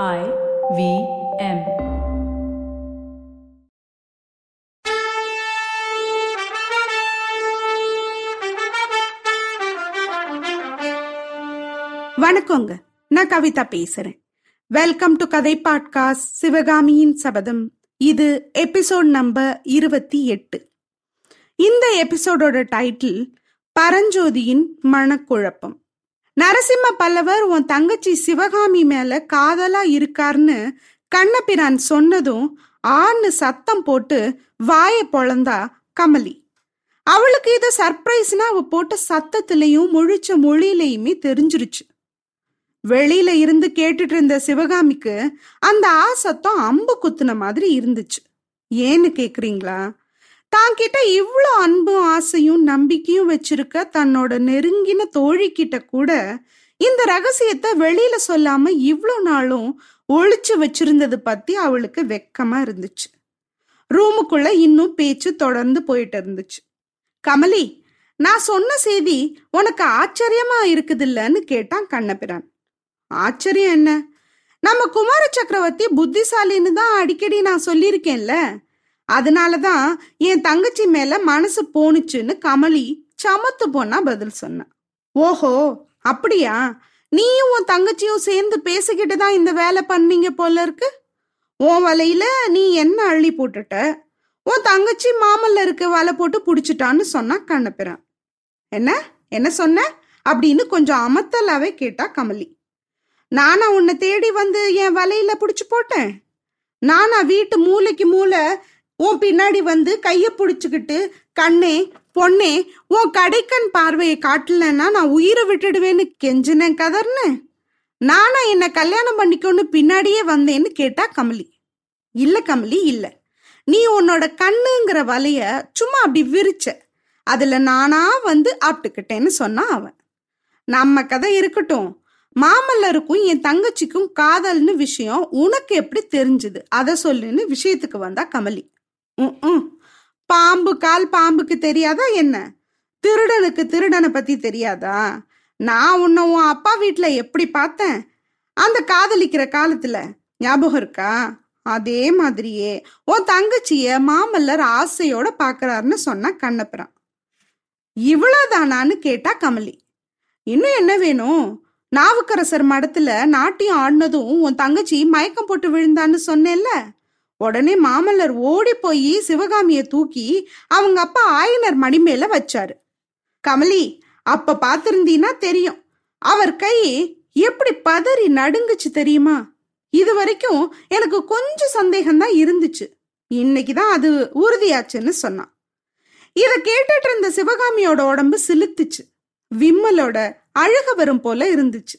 I V M. வணக்கங்க. நான் கவிதா பேசுறேன். வெல்கம் டு கதை பாட்காஸ்ட் சிவகாமியின் சபதம். இது எபிசோட் நம்பர் இருபத்தி எட்டு. இந்த எபிசோடோட டைட்டில் பரஞ்சோதியின் மனக்குழப்பம். நரசிம்ம பல்லவர் உன் தங்கச்சி சிவகாமி மேல காதலா இருக்கார்னு கண்ணபிரான் சொன்னதும் ஆன்னு சத்தம் போட்டு வாய பொழந்தா கமலி. அவளுக்கு இது சர்ப்ரைஸ்னா அவ போட்ட சத்தத்திலையும் முழிச்ச மொழியிலையுமே தெரிஞ்சிருச்சு. வெளியில இருந்து கேட்டுட்டு இருந்த சிவகாமிக்கு அந்த ஆ சத்தம் அம்பு குத்துன மாதிரி இருந்துச்சு. ஏன்னு கேக்குறீங்களா? தான் கிட்ட இவ்வளோ அன்பும் ஆசையும் நம்பிக்கையும் வச்சிருக்க தன்னோட நெருங்கின தோழி கிட்ட கூட இந்த ரகசியத்தை வெளியில சொல்லாம இவ்வளோ நாளும் ஒழிச்சு வச்சிருந்தது பத்தி அவளுக்கு வெக்கமா இருந்துச்சு. ரூமுக்குள்ள இன்னும் பேச்சு தொடர்ந்து போயிட்டு இருந்துச்சு. கமலி நான் சொன்ன செய்தி உனக்கு ஆச்சரியமா இருக்குதில்லன்னு கேட்டான் கண்ணபிரான். ஆச்சரியம் என்ன? நம்ம குமார சக்கரவர்த்தி புத்திசாலின்னு தான் அடிக்கடி நான் சொல்லியிருக்கேன்ல. அதனாலதான் என் தங்கச்சி மேல மனசு போணுச்சுன்னு கமலி சமத்து போனா பதில் சொன்னான் ஓஹோ அப்படியா? நீயும் உன் தங்கச்சியும் சேர்ந்து பேசிக்கிட்டு தான் இந்த வேலை பண்ணீங்க போல இருக்கு. உன் வலையில நீ என்ன அள்ளி போட்டுட்ட? உன் தங்கச்சி மாமல்ல இருக்க வலை போட்டு புடிச்சிட்டான்னு சொன்னா கண்ணப்பிறான் என்ன? என்ன சொன்ன? அப்படின்னு கொஞ்சம் அமத்தலாவே கேட்டா கமலி. நானா உன்னை தேடி வந்து என் வலையில புடிச்சு போட்டேன். நானா வீட்டு மூளைக்கு மூளை உன் பின்னாடி வந்து கைய புடிச்சுக்கிட்டு கண்ணே பொண்ணே உன் கடைக்கண் பார்வையை காட்டலன்னா நான் உயிரை விட்டுடுவேன்னு கெஞ்சினேன் கதர்னு. நானா என்ன கல்யாணம் பண்ணிக்கொன்னு பின்னாடியே வந்தேன்னு கேட்டா கமலி. இல்ல கமலி இல்ல. நீ உன்னோட கண்ணுங்கிற வலைய சும்மா அப்படி விரிச்ச. அதுல நானா வந்து ஆப்டுக்கிட்டேன்னு சொன்னான் அவன். நம்ம கதை இருக்கட்டும். மாமல்லருக்கும் என் தங்கச்சிக்கும் காதல்னு விஷயம் உனக்கு எப்படி தெரிஞ்சது? அதை சொல்லுன்னு விஷயத்துக்கு வந்தா கமலி. பாம்பு கால் பாம்புக்கு தெரியாதா என்ன? திருடனுக்கு திருடனை பத்தி தெரியாதா? நான் உன்னை உன் அப்பா வீட்டுல எப்படி பார்த்தேன்? அந்த காதலிக்கிற காலத்துல ஞாபகம் இருக்கா? அதே மாதிரியே உன் தங்கச்சிய மாமல்லர் ஆசையோட பாக்குறாருன்னு சொன்னா கண்ணப்புறான் இவ்வளவுதானான்னு கேட்டா கமலி. இன்னும் என்ன வேணும்? நாவுக்கரசர் மடத்துல நாட்டியம் ஆடினதும் உன் தங்கச்சி மயக்கம் போட்டு விழுந்தான்னு சொன்னேல்ல உடனே மாமல்லர் ஓடி போய் சிவகாமிய தூக்கி அவங்க அப்பா ஆயனர் மடிமேல வச்சாரு. கமலி அப்ப பாத்திருந்தீன்னா தெரியும். அவர் கை எப்படி பதறி நடுங்குச்சு தெரியுமா? இது வரைக்கும் எனக்கு கொஞ்சம் சந்தேகம்தான் இருந்துச்சு. இன்னைக்குதான் அது உறுதியாச்சுன்னு சொன்னான். இத கேட்டுட்டு இருந்த சிவகாமியோட உடம்பு சிலுத்துச்சு விம்மலோட அழுக வரும் போல இருந்துச்சு.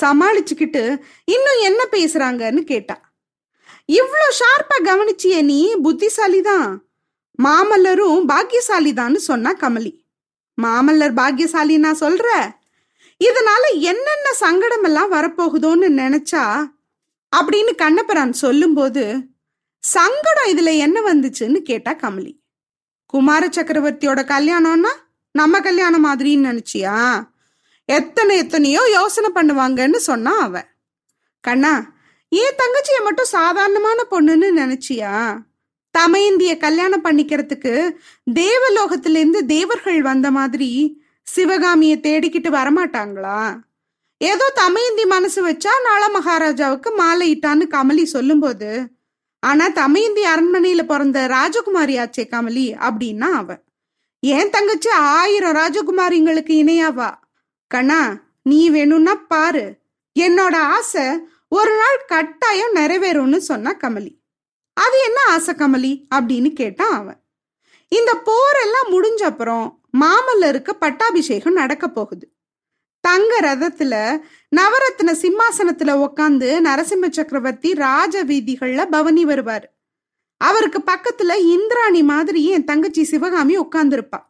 சமாளிச்சுக்கிட்டு இன்னும் என்ன பேசுறாங்கன்னு கேட்டா. இவ்வளோ ஷார்ப்பா கவனிச்சிய நீ? புத்திசாலிதான். மாமல்லரும் பாக்கியசாலிதான்னு சொன்னா கமலி. மாமல்லர் பாக்கியசாலி நான் சொல்ற. இதனால என்னென்ன சங்கடம் எல்லாம் வரப்போகுதோன்னு நினைச்சா? அப்படின்னு கண்ணப்பரான் சொல்லும்போது சங்கடம் இதுல என்ன வந்துச்சுன்னு கேட்டா கமலி. குமார சக்கரவர்த்தியோட கல்யாணம்னா நம்ம கல்யாணம் மாதிரின்னு நினைச்சியா? எத்தனை எத்தனையோ யோசனை பண்ணுவாங்கன்னு சொன்னா அவ கண்ணா ஏன் தங்கச்சிய மட்டும் சாதாரணமான பொண்ணுன்னு நினைச்சியா? தமையந்திய கல்யாணம் பண்ணிக்கிறதுக்கு தேவலோகத்திலிருந்து தேவர்கள் வந்த மாதிரி சிவகாமிய தேடிக்கிட்டு வரமாட்டாங்களா? ஏதோ தமையந்தி மனசு வச்சா நள மகாராஜாவுக்கு மாலை இட்டான்னு கமலி சொல்லும்போது ஆனா தமையந்தி அரண்மனையில பிறந்த ராஜகுமாரி ஆச்சே கமலி அப்படின்னா அவ. ஏன் தங்கச்சி ஆயிரம் ராஜகுமாரிங்களுக்கு இணையாவா? கண்ணா நீ வேணும்னா பாரு. என்னோட ஆசை ஒரு நாள் கட்டாயம் நிறைவேறும்னு சொன்னா கமலி. அது என்ன ஆசை கமலி? அப்படின்னு கேட்டான் அவன். இந்த போரெல்லாம் முடிஞ்ச அப்புறம் மாமல்லருக்கு பட்டாபிஷேகம் நடக்க போகுது. தங்க ரதத்துல நவரத்ன சிம்மாசனத்துல உக்காந்து நரசிம்ம சக்கரவர்த்தி ராஜ வீதிகள்ல பவனி வருவாரு. அவருக்கு பக்கத்துல இந்திராணி மாதிரி என் தங்கச்சி சிவகாமி உட்காந்துருப்பா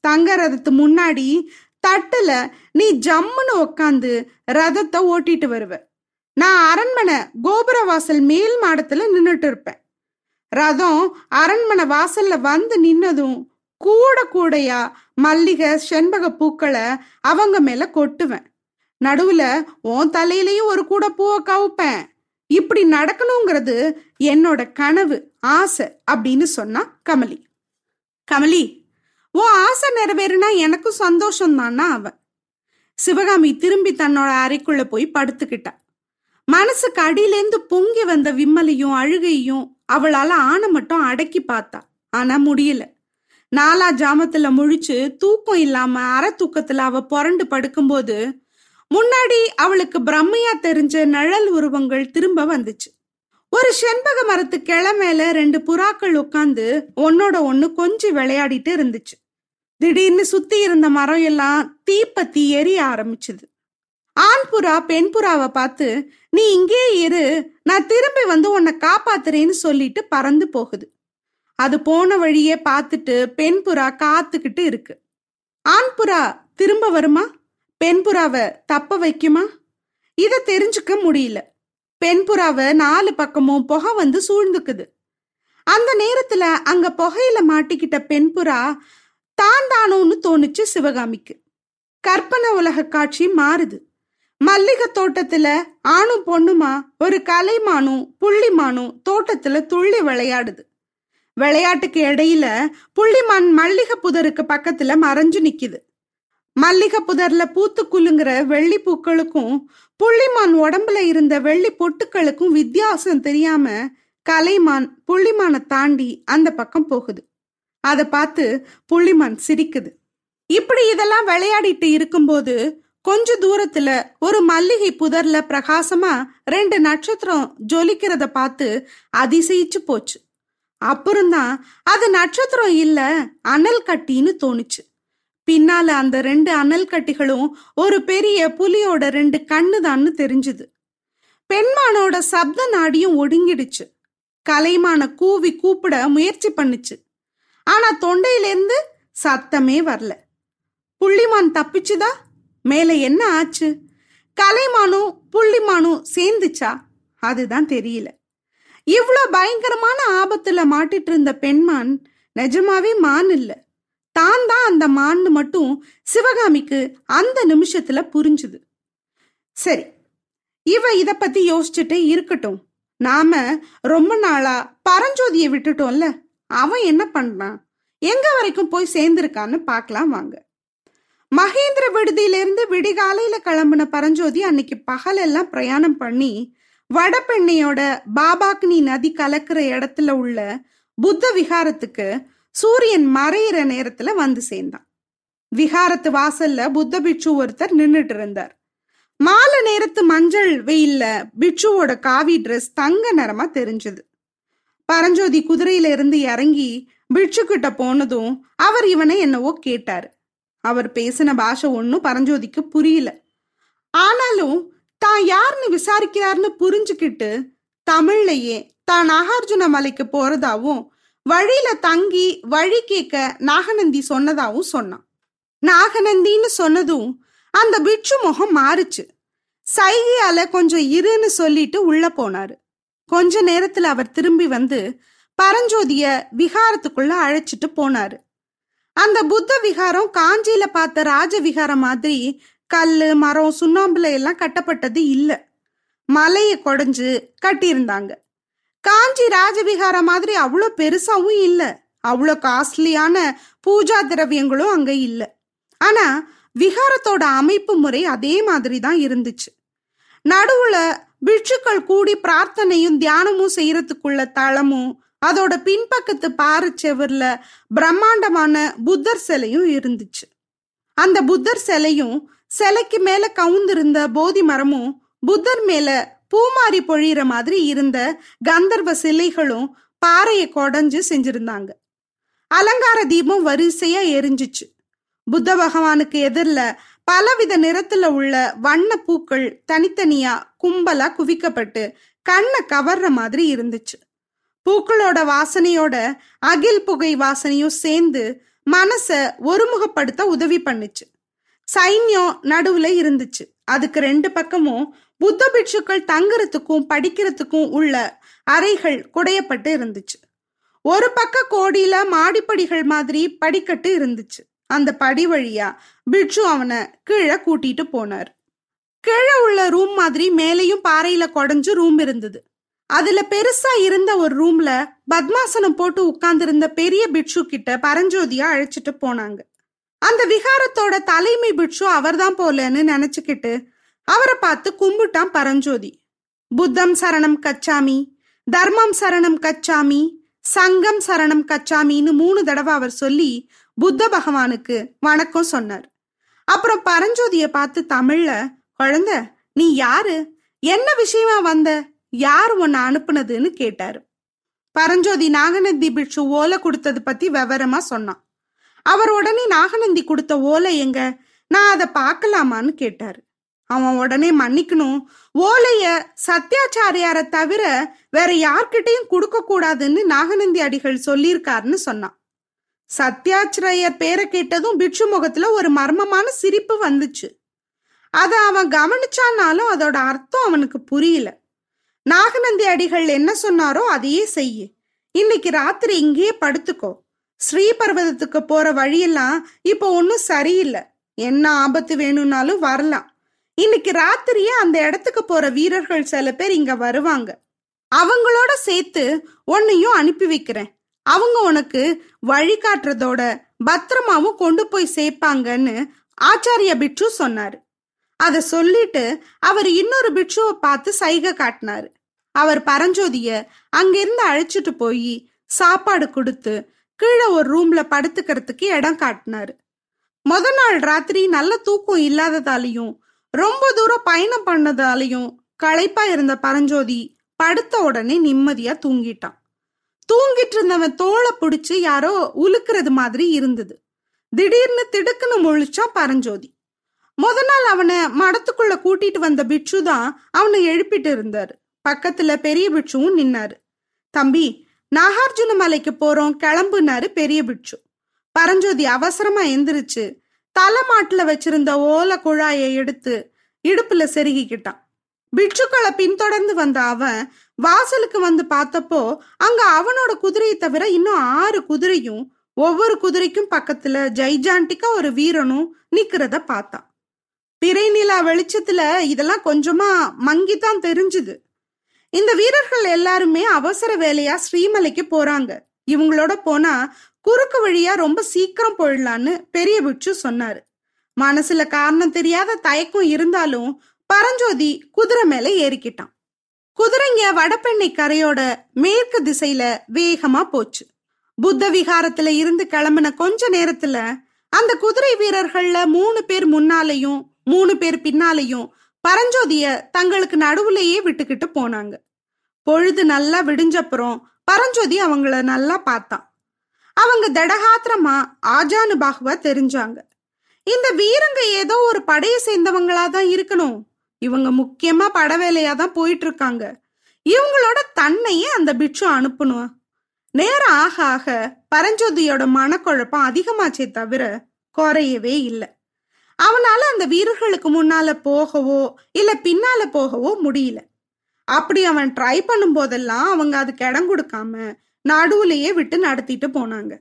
தங்க ரதத்து முன்னாடி தட்டுல நீ ஜம்முன்னு உக்காந்து ரதத்தை ஓட்டிட்டு வருவ. நான் அரண்மனை கோபுர வாசல் மேல் மாடத்துல நின்னுட்டு இருப்பேன். ரதம் அரண்மனை வாசல்ல வந்து நின்னதும் கூட கூடையா மல்லிகை செண்பக பூக்களை அவங்க மேல கொட்டுவேன். நடுவுல உன் தலையிலயும் ஒரு கூட பூவை கவுப்பேன். இப்படி நடக்கணுங்கிறது என்னோட கனவு ஆசை அப்படின்னு சொன்னா கமலி. கமலி ஓ ஆசை நிறைவேறுனா எனக்கும் சந்தோஷம் தானா அவன்? சிவகாமி திரும்பி தன்னோட அறைக்குள்ள போய் படுத்துக்கிட்டா. மனசுக்கு அடியிலேந்து பொங்கி வந்த விம்மலையும் அழுகையும் அவளால ஆன மட்டும் அடக்கி பார்த்தா. ஆனா முடியல. நாலா ஜாமத்துல முழிச்சு தூக்கம் இல்லாம அற தூக்கத்துல அவ புரண்டு படுக்கும்போது முன்னாடி அவளுக்கு பிரம்மையா தெரிஞ்ச நிழல் உருவங்கள் திரும்ப வந்துச்சு. ஒரு செண்பக மரத்து கிளமேல ரெண்டு புறாக்கள் உட்காந்து ஒன்னோட ஒண்ணு கொஞ்சம் விளையாடிட்டு இருந்துச்சு. திடீர்னு சுத்தி இருந்த மரம் எல்லாம் தீப்பத்தி எரிய ஆரம்பிச்சுது. ஆண் புறா பெண் புறாவை பார்த்து நீ இங்கே இரு. நான் திரும்பி வந்து உன்னை காப்பாத்துறேன்னு சொல்லிட்டு பறந்து போகுது. அது போன வழியே பார்த்துட்டு பெண் புறா காத்துக்கிட்டு இருக்கு. ஆண் புறா திரும்ப வருமா? பெண் புறாவை தப்ப வைக்குமா? இதை தெரிஞ்சுக்க முடியல. பெண் புறாவை நாலு பக்கமும் புகை வந்து சூழ்ந்துக்குது. அந்த நேரத்துல அங்க புகையில மாட்டிக்கிட்ட பெண் புறா தான் தானோன்னு தோணுச்சு சிவகாமிக்கு. கற்பனை உலக காட்சி மாறுது. மல்லிகை தோட்டத்துல ஆணும் பொண்ணுமா ஒரு கலைமானும் புள்ளிமானும் தோட்டத்துல துள்ளி விளையாடுது. விளையாட்டுக்கு இடையில புள்ளிமான் மல்லிகை புதருக்கு பக்கத்துல மறைஞ்சு நிக்குது. மல்லிகை புதர்ல பூத்து குலுங்குற வெள்ளி பூக்களுக்கும் புள்ளிமான் உடம்புல இருந்த வெள்ளி பொட்டுக்களுக்கும் வித்தியாசம் தெரியாம கலைமான் புள்ளிமானை தாண்டி அந்த பக்கம் போகுது. அதை பார்த்து புள்ளிமான் சிரிக்குது. இப்படி இதெல்லாம் விளையாடிட்டு இருக்கும்போது கொஞ்ச தூரத்துல ஒரு மல்லிகை புதர்ல பிரகாசமா ரெண்டு நட்சத்திரம் ஜொலிக்கிறத பார்த்து அதிசயிச்சு போச்சு. அப்புறம்தான் அது நட்சத்திரம் இல்ல அனல் கட்டின்னு தோணுச்சு. பின்னால அந்த ரெண்டு அனல் கட்டிகளும் ஒரு பெரிய புலியோட ரெண்டு கண்ணுதான்னு தெரிஞ்சுது. பெண்மானோட சப்த நாடியும் ஒடுங்கிடுச்சு. கலைமான கூவி கூப்பிட முயற்சி பண்ணுச்சு. ஆனா தொண்டையிலேருந்து சத்தமே வரல. புள்ளிமான் தப்பிச்சுதா? மேலே என்ன ஆச்சு? கலைமானும் புள்ளிமானும் சேர்ந்துச்சா? அதுதான் தெரியல. இவ்வளோ பயங்கரமான ஆபத்துல மாட்டிட்டு இருந்த பெண்மான் நிஜமாவே மான் இல்ல. தான் தான் அந்த மான்னு மட்டும் சிவகாமிக்கு அந்த நிமிஷத்துல புரிஞ்சுது. சரி இவ இத பத்தி யோசிச்சுட்டே இருக்கட்டும். நாம ரொம்ப நாளா பரஞ்சோதியை விட்டுட்டோம்ல அவன் என்ன பண்றான்? எங்க வரைக்கும் போய் சேர்ந்திருக்கான்னு பார்க்கலாம் வாங்க. மகேந்திர விடுதியிலிருந்து விடிகாலையில கிளம்புன பரஞ்சோதி அன்னைக்கு பகலெல்லாம் பிரயாணம் பண்ணி வடபெண்ணையோட பாபாக்னி நதி கலக்கிற இடத்துல உள்ள புத்த விகாரத்துக்கு சூரியன் மறையிற நேரத்துல வந்து சேர்ந்தான். விகாரத்து வாசல்ல புத்த பிட்சு ஒருத்தர் நின்றுட்டு இருந்தார். மாலை நேரத்து மஞ்சள் வெயில்ல பிட்சுவோட காவி ட்ரெஸ் தங்க நிறமா தெரிஞ்சது. பரஞ்சோதி குதிரையில இருந்து இறங்கி பிட்சு கிட்ட போனதும் அவர் இவனை என்னவோ கேட்டாரு. அவர் பேசின பாஷை ஒன்றும் பரஞ்சோதிக்கு புரியல. ஆனாலும் தான் யாருன்னு விசாரிக்கிறாருன்னு புரிஞ்சுக்கிட்டு தமிழ்லயே தான் நாகார்ஜுன மலைக்கு போறதாவும் வழியில தங்கி வழி கேட்க நாகநந்தி சொன்னதாவும் சொன்னான். நாகநந்தின்னு சொன்னதும் அந்த பிட்சு முகம் மாறுச்சு. சைகையால கொஞ்சம் இருன்னு சொல்லிட்டு உள்ள போனாரு. கொஞ்ச நேரத்துல அவர் திரும்பி வந்து பரஞ்சோதிய விகாரத்துக்குள்ள அழைச்சிட்டு போனாரு. அந்த புத்த விகாரம் காஞ்சியில பார்த்த ராஜ விகாரம் மாதிரி கல்லு மரம் சுண்ணாம்புல எல்லாம் கட்டப்பட்டது இல்ல. மலையை கொடைஞ்சு கட்டியிருந்தாங்க. காஞ்சி ராஜவிகாரம் மாதிரி அவ்வளோ பெருசாவும் இல்ல. அவ்வளோ காஸ்ட்லியான பூஜா திரவியங்களும் அங்க இல்ல. ஆனா விகாரத்தோட அமைப்பு முறை அதே மாதிரி தான் இருந்துச்சு. நடுவுல பிட்சுக்கள் கூடி பிரார்த்தனையும் தியானமும் செய்யறதுக்குள்ள தளமும் அதோட பின்பக்கத்து பாறை செவர்ல பிரம்மாண்டமான புத்தர் சிலையும் இருந்துச்சு. அந்த புத்தர் சிலையும் சிலைக்கு மேல கவுந்திருந்த போதி மரமும் புத்தர் மேல பூமாரி பொழியிற மாதிரி இருந்த கந்தர்வ சிலைகளும் பாறையை கொடைஞ்சு செஞ்சிருந்தாங்க. அலங்கார தீபம் வரிசையா எரிஞ்சிச்சு. புத்த பகவானுக்கு எதிரில் பலவித நிறத்துல உள்ள வண்ண பூக்கள் தனித்தனியா கும்பலா குவிக்கப்பட்டு கண்ணை கவர்ற மாதிரி இருந்துச்சு. பூக்களோட வாசனையோட அகில் புகை வாசனையும் சேர்ந்து மனச ஒருமுகப்படுத்த உதவி பண்ணுச்சு. சைன்யம் நடுவுல இருந்துச்சு. அதுக்கு ரெண்டு பக்கமும் புத்த பிட்சுக்கள் தங்குறதுக்கும் படிக்கிறதுக்கும் உள்ள அறைகள் குடையப்பட்டு இருந்துச்சு. ஒரு பக்க கோடியில மாடிப்படிகள் மாதிரி படிக்கட்டு இருந்துச்சு. அந்த படி வழியா பிட்சு அவனை கீழே கூட்டிட்டு போனார். கீழே உள்ள ரூம் மாதிரி மேலேயும் பாறையில குடஞ்சு ரூம் இருந்தது. அதுல பெருசா இருந்த ஒரு ரூம்ல பத்மாசனம் போட்டு உட்கார்ந்திருந்த பெரிய பிட்சு கிட்ட பரஞ்சோதியா அழைச்சிட்டு போனாங்க. அந்த விகாரத்தோட தலைமை பிட்சு அவர்தான் போலன்னு நினைச்சுக்கிட்டு அவரை பார்த்து கும்பிட்டான் பரஞ்சோதி. புத்தம் சரணம் கச்சாமி தர்மம் சரணம் கச்சாமி சங்கம் சரணம் கச்சாமின்னு மூணு தடவை அவர் சொல்லி புத்த பகவானுக்கு வணக்கம் சொன்னார். அப்புறம் பரஞ்சோதிய பார்த்து தமிழ்ல குழந்த நீ யாரு? என்ன விஷயமா வந்த? யார் உன்னை அனுப்புனதுன்னு கேட்டாரு. பரஞ்சோதி நாகநந்தி பிட்சு ஓலை கொடுத்தது பத்தி விவரமா சொன்னான். அவர் உடனே நாகநந்தி கொடுத்த ஓலை எங்க? நான் அதை பார்க்கலாமான்னு கேட்டாரு. அவன் உடனே மன்னிக்கணும். ஓலைய சத்யாச்சாரியார தவிர வேற யார்கிட்டையும் கொடுக்க கூடாதுன்னு நாகநந்தி அடிகள் சொல்லியிருக்காருன்னு சொன்னான். சத்யாச்சாரியர் பேரை கேட்டதும் பிட்சு முகத்துல ஒரு மர்மமான சிரிப்பு வந்துச்சு. அதை அவன் கவனிச்சானாலும் அதோட அர்த்தம் அவனுக்கு புரியல. நாகநந்தி அடிகள் என்ன சொன்னாரோ அதையே செய்யு. இன்னைக்கு ராத்திரி இங்கேயே படுத்துக்கோ. ஸ்ரீபர்வதத்துக்கு போற வழியெல்லாம் இப்போ ஒன்னும் சரியில்லை. என்ன ஆபத்து வேணும்னாலும் வரலாம். இன்னைக்கு ராத்திரியே அந்த இடத்துக்கு போற வீரர்கள் சில பேர் இங்க வருவாங்க. அவங்களோட சேர்த்து உன்னையும் அனுப்பி வைக்கிறேன். அவங்க உனக்கு வழிகாட்டுறதோட பத்திரமாவும் கொண்டு போய் சேர்ப்பாங்கன்னு ஆச்சாரிய பிட்சு சொன்னாரு. அத சொல்லிட்டு அவர் இன்னொரு பிட்சுவை பார்த்து சைகை காட்டினாரு. அவர் பரஞ்சோதிய அங்கிருந்து அழைச்சிட்டு போய் சாப்பாடு கொடுத்து கீழே ஒரு ரூம்ல படுத்துக்கிறதுக்கு இடம் காட்டினாரு. முத நாள் ராத்திரி நல்ல தூக்கம் இல்லாததாலையும் ரொம்ப தூரம் பயணம் பண்ணதாலையும் களைப்பா இருந்த பரஞ்சோதி படுத்த உடனே நிம்மதியா தூங்கிட்டான். தூங்கிட்டு இருந்தவன் தோலை பிடிச்சு யாரோ உலுக்குறது மாதிரி இருந்தது. திடீர்னு திடுக்குன்னு முழிச்சான் பரஞ்சோதி. முத நாள் அவனை மடத்துக்குள்ள கூட்டிட்டு வந்த பிட்சு தான் அவனை எழுப்பிட்டு இருந்தாரு. பக்கத்துல பெரிய பிட்சுவும் நின்னாரு. தம்பி நாகார்ஜுன மலைக்கு போறோம் கிளம்புனாரு பெரிய பிட்சு பரஞ்சோதி அவசரமா எந்திரிச்சு தலை மாட்டுல வச்சிருந்த ஓலை குழாயை எடுத்து இடுப்புல செருகிக்கிட்டான். பிட்சுக்களை பின்தொடர்ந்து வந்த அவன் வாசலுக்கு வந்து பார்த்தப்போ அங்க அவனோட குதிரையை தவிர இன்னும் ஆறு குதிரையும் ஒவ்வொரு குதிரைக்கும் பக்கத்துல ஜைஜாண்டிக்கா ஒரு வீரனும் நிக்கிறத பார்த்தான். பிறை நிலா வெளிச்சத்துல இதெல்லாம் கொஞ்சமா மங்கித்தான் தெரிஞ்சுது. இந்த வீரர்கள் எல்லாருமே அவசர வேலையா ஸ்ரீமலைக்கு போறாங்க. இவங்களோட போனா குறுக்கு வழியா ரொம்ப சீக்கிரம் போயிடலான்னு பெரிய பிட்சு சொன்னாரு. மனசுல காரணம் தெரியாத தயக்கம் இருந்தாலும் பரஞ்சோதி குதிரை மேல ஏறிக்கிட்டான். குதிரைங்க வடபெண்ணை கரையோட மேற்கு திசையில வேகமா போச்சு. புத்த விகாரத்துல இருந்து கிளம்பின கொஞ்ச நேரத்துல அந்த குதிரை வீரர்கள்ல மூணு பேர் முன்னாலையும் மூணு பேர் பின்னாலையும் பரஞ்சோதிய தங்களுக்கு நடுவுலயே விட்டுக்கிட்டு போனாங்க. பொழுது நல்லா விடிஞ்சப்புறம் பரஞ்சோதி அவங்கள நல்லா பார்த்தான். அவங்க தடகாத்திரமா ஆஜானு பாகுவா தெரிஞ்சாங்க. இந்த வீரங்க ஏதோ ஒரு படையை சேர்ந்தவங்களா தான் இருக்கணும். இவங்க முக்கியமா படவேலையா தான் போயிட்டு இருக்காங்க இவங்களோட தன்னையே அந்த பிட்சு அனுப்பணும். நேரம் ஆக ஆக பரஞ்சோதியோட மனக்குழப்பம் அதிகமாச்சே தவிர குறையவே இல்லை. அவனால அந்த வீரர்களுக்கு முன்னால போகவோ இல்ல பின்னால போகவோ முடியல. அப்படி அவன் ட்ரை பண்ணும் போதெல்லாம் அவங்க அதுக்கு இடம் கொடுக்காம நடுவுலயே விட்டு நடத்திட்டு போனாங்க.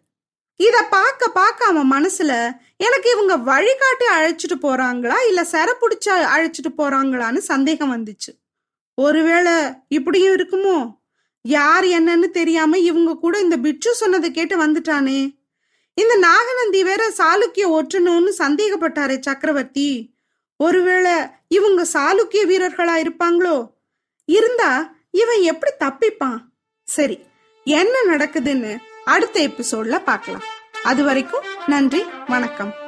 இத பார்க்க பார்க்க அவன் மனசுல எனக்கு இவங்க வழிகாட்டி அழைச்சிட்டு போறாங்களா இல்ல செர பிடிச்ச அழைச்சிட்டு போறாங்களான்னு சந்தேகம் வந்துச்சு. ஒருவேளை இப்படியும் இருக்குமோ? யார் என்னன்னு தெரியாம இவங்க கூட இந்த பிட்சு சொன்னதை கேட்டு வந்துட்டானே. இந்த நாகநந்தி வேற சாளுக்கிய ஒற்றணும்னு சந்தேகப்பட்டாரே சக்கரவர்த்தி. ஒருவேளை இவங்க சாளுக்கிய வீரர்களா இருப்பாங்களோ? இருந்தா இவன் எப்படி தப்பிப்பான்? சரி என்ன நடக்குதுன்னு அடுத்த எபிசோட்ல பார்க்கலாம். அது வரைக்கும் நன்றி வணக்கம்.